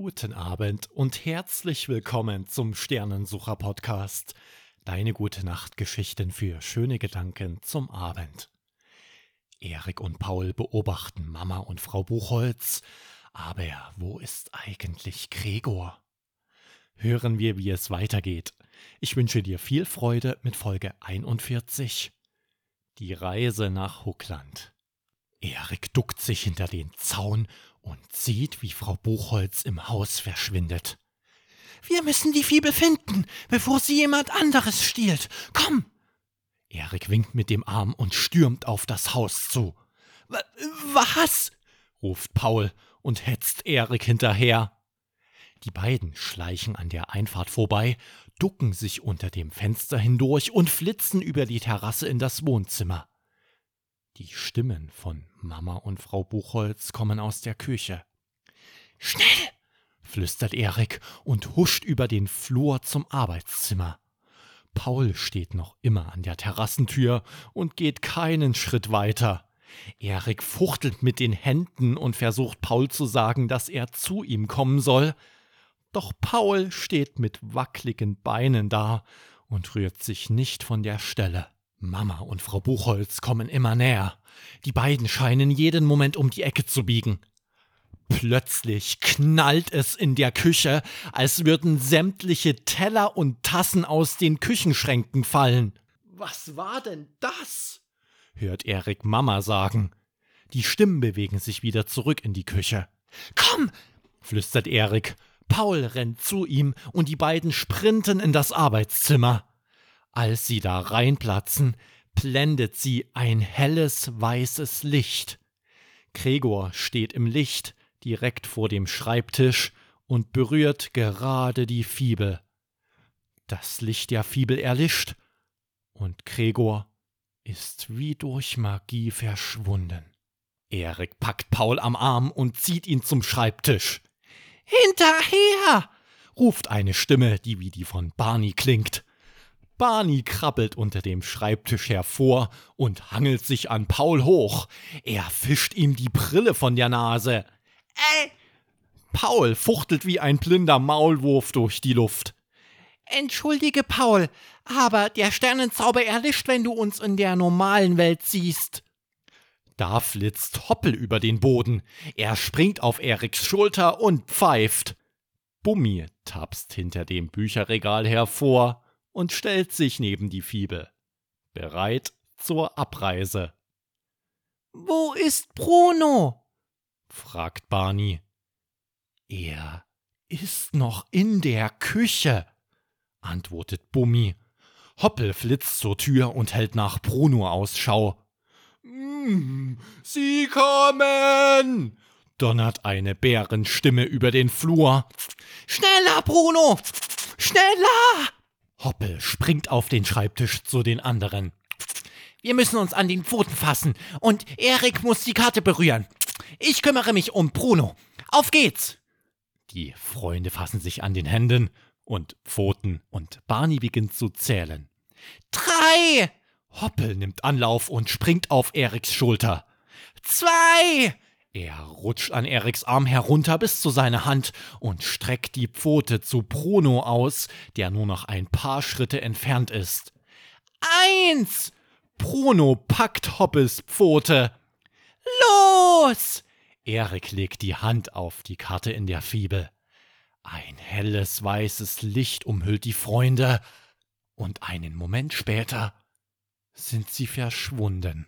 Guten Abend und herzlich willkommen zum Sternensucher Podcast. Deine gute Nachtgeschichten für schöne Gedanken zum Abend. Erik und Paul beobachten Mama und Frau Buchholz. Aber wo ist eigentlich Gregor? Hören wir, wie es weitergeht. Ich wünsche dir viel Freude mit Folge 41. Die Reise nach Huckland. Duckt sich hinter den Zaun und sieht, wie Frau Buchholz im Haus verschwindet. Wir müssen die Fibel finden, bevor sie jemand anderes stiehlt. Komm! Erik winkt mit dem Arm und stürmt auf das Haus zu. Was? ruft Paul und hetzt Erik hinterher. Die beiden schleichen an der Einfahrt vorbei, ducken sich unter dem Fenster hindurch und flitzen über die Terrasse in das Wohnzimmer. Die Stimmen von Mama und Frau Buchholz kommen aus der Küche. Schnell! flüstert Erik und huscht über den Flur zum Arbeitszimmer. Paul steht noch immer an der Terrassentür und geht keinen Schritt weiter. Erik fuchtelt mit den Händen und versucht Paul zu sagen, dass er zu ihm kommen soll. Doch Paul steht mit wackligen Beinen da und rührt sich nicht von der Stelle. Mama und Frau Buchholz kommen immer näher. Die beiden scheinen jeden Moment um die Ecke zu biegen. Plötzlich knallt es in der Küche, als würden sämtliche Teller und Tassen aus den Küchenschränken fallen. Was war denn das? hört Erik Mama sagen. Die Stimmen bewegen sich wieder zurück in die Küche. Komm, flüstert Erik. Paul rennt zu ihm und die beiden sprinten in das Arbeitszimmer. Als sie da reinplatzen, blendet sie ein helles weißes Licht. Gregor steht im Licht direkt vor dem Schreibtisch und berührt gerade die Fibel. Das Licht der Fibel erlischt und Gregor ist wie durch Magie verschwunden. Erik packt Paul am Arm und zieht ihn zum Schreibtisch. Hinterher! ruft eine Stimme, die wie die von Barney klingt. Barney krabbelt unter dem Schreibtisch hervor und hangelt sich an Paul hoch. Er fischt ihm die Brille von der Nase. Äh! Paul fuchtelt wie ein blinder Maulwurf durch die Luft. Entschuldige, Paul, aber der Sternenzauber erlischt, wenn du uns in der normalen Welt siehst. Da flitzt Hoppel über den Boden. Er springt auf Eriks Schulter und pfeift. Bummi tapst hinter dem Bücherregal hervor und stellt sich neben die Fibel. Bereit zur Abreise. Wo ist Bruno? fragt Barney. Er ist noch in der Küche, antwortet Bummi. Hoppel flitzt zur Tür und hält nach Bruno Ausschau. Mm, Sie kommen! donnert eine Bärenstimme über den Flur. Schneller, Bruno! Schneller! Hoppel springt auf den Schreibtisch zu den anderen. Wir müssen uns an den Pfoten fassen und Erik muss die Karte berühren. Ich kümmere mich um Bruno. Auf geht's! Die Freunde fassen sich an den Händen und Pfoten und Barney beginnt zu zählen. Drei! Hoppel nimmt Anlauf und springt auf Eriks Schulter. Zwei! Er rutscht an Eriks Arm herunter bis zu seiner Hand und streckt die Pfote zu Bruno aus, der nur noch ein paar Schritte entfernt ist. Eins! Bruno packt Hoppels Pfote. Los! Erik legt die Hand auf die Karte in der Fibel. Ein helles weißes Licht umhüllt die Freunde, und einen Moment später sind sie verschwunden.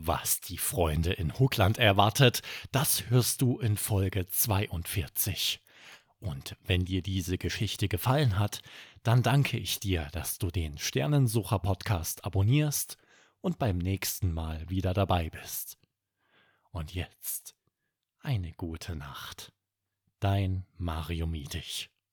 Was die Freunde in Huckland erwartet, das hörst du in Folge 42. Und wenn dir diese Geschichte gefallen hat, dann danke ich dir, dass du den Sternensucher Podcast abonnierst und beim nächsten Mal wieder dabei bist. Und jetzt eine gute Nacht. Dein Mario Mietig.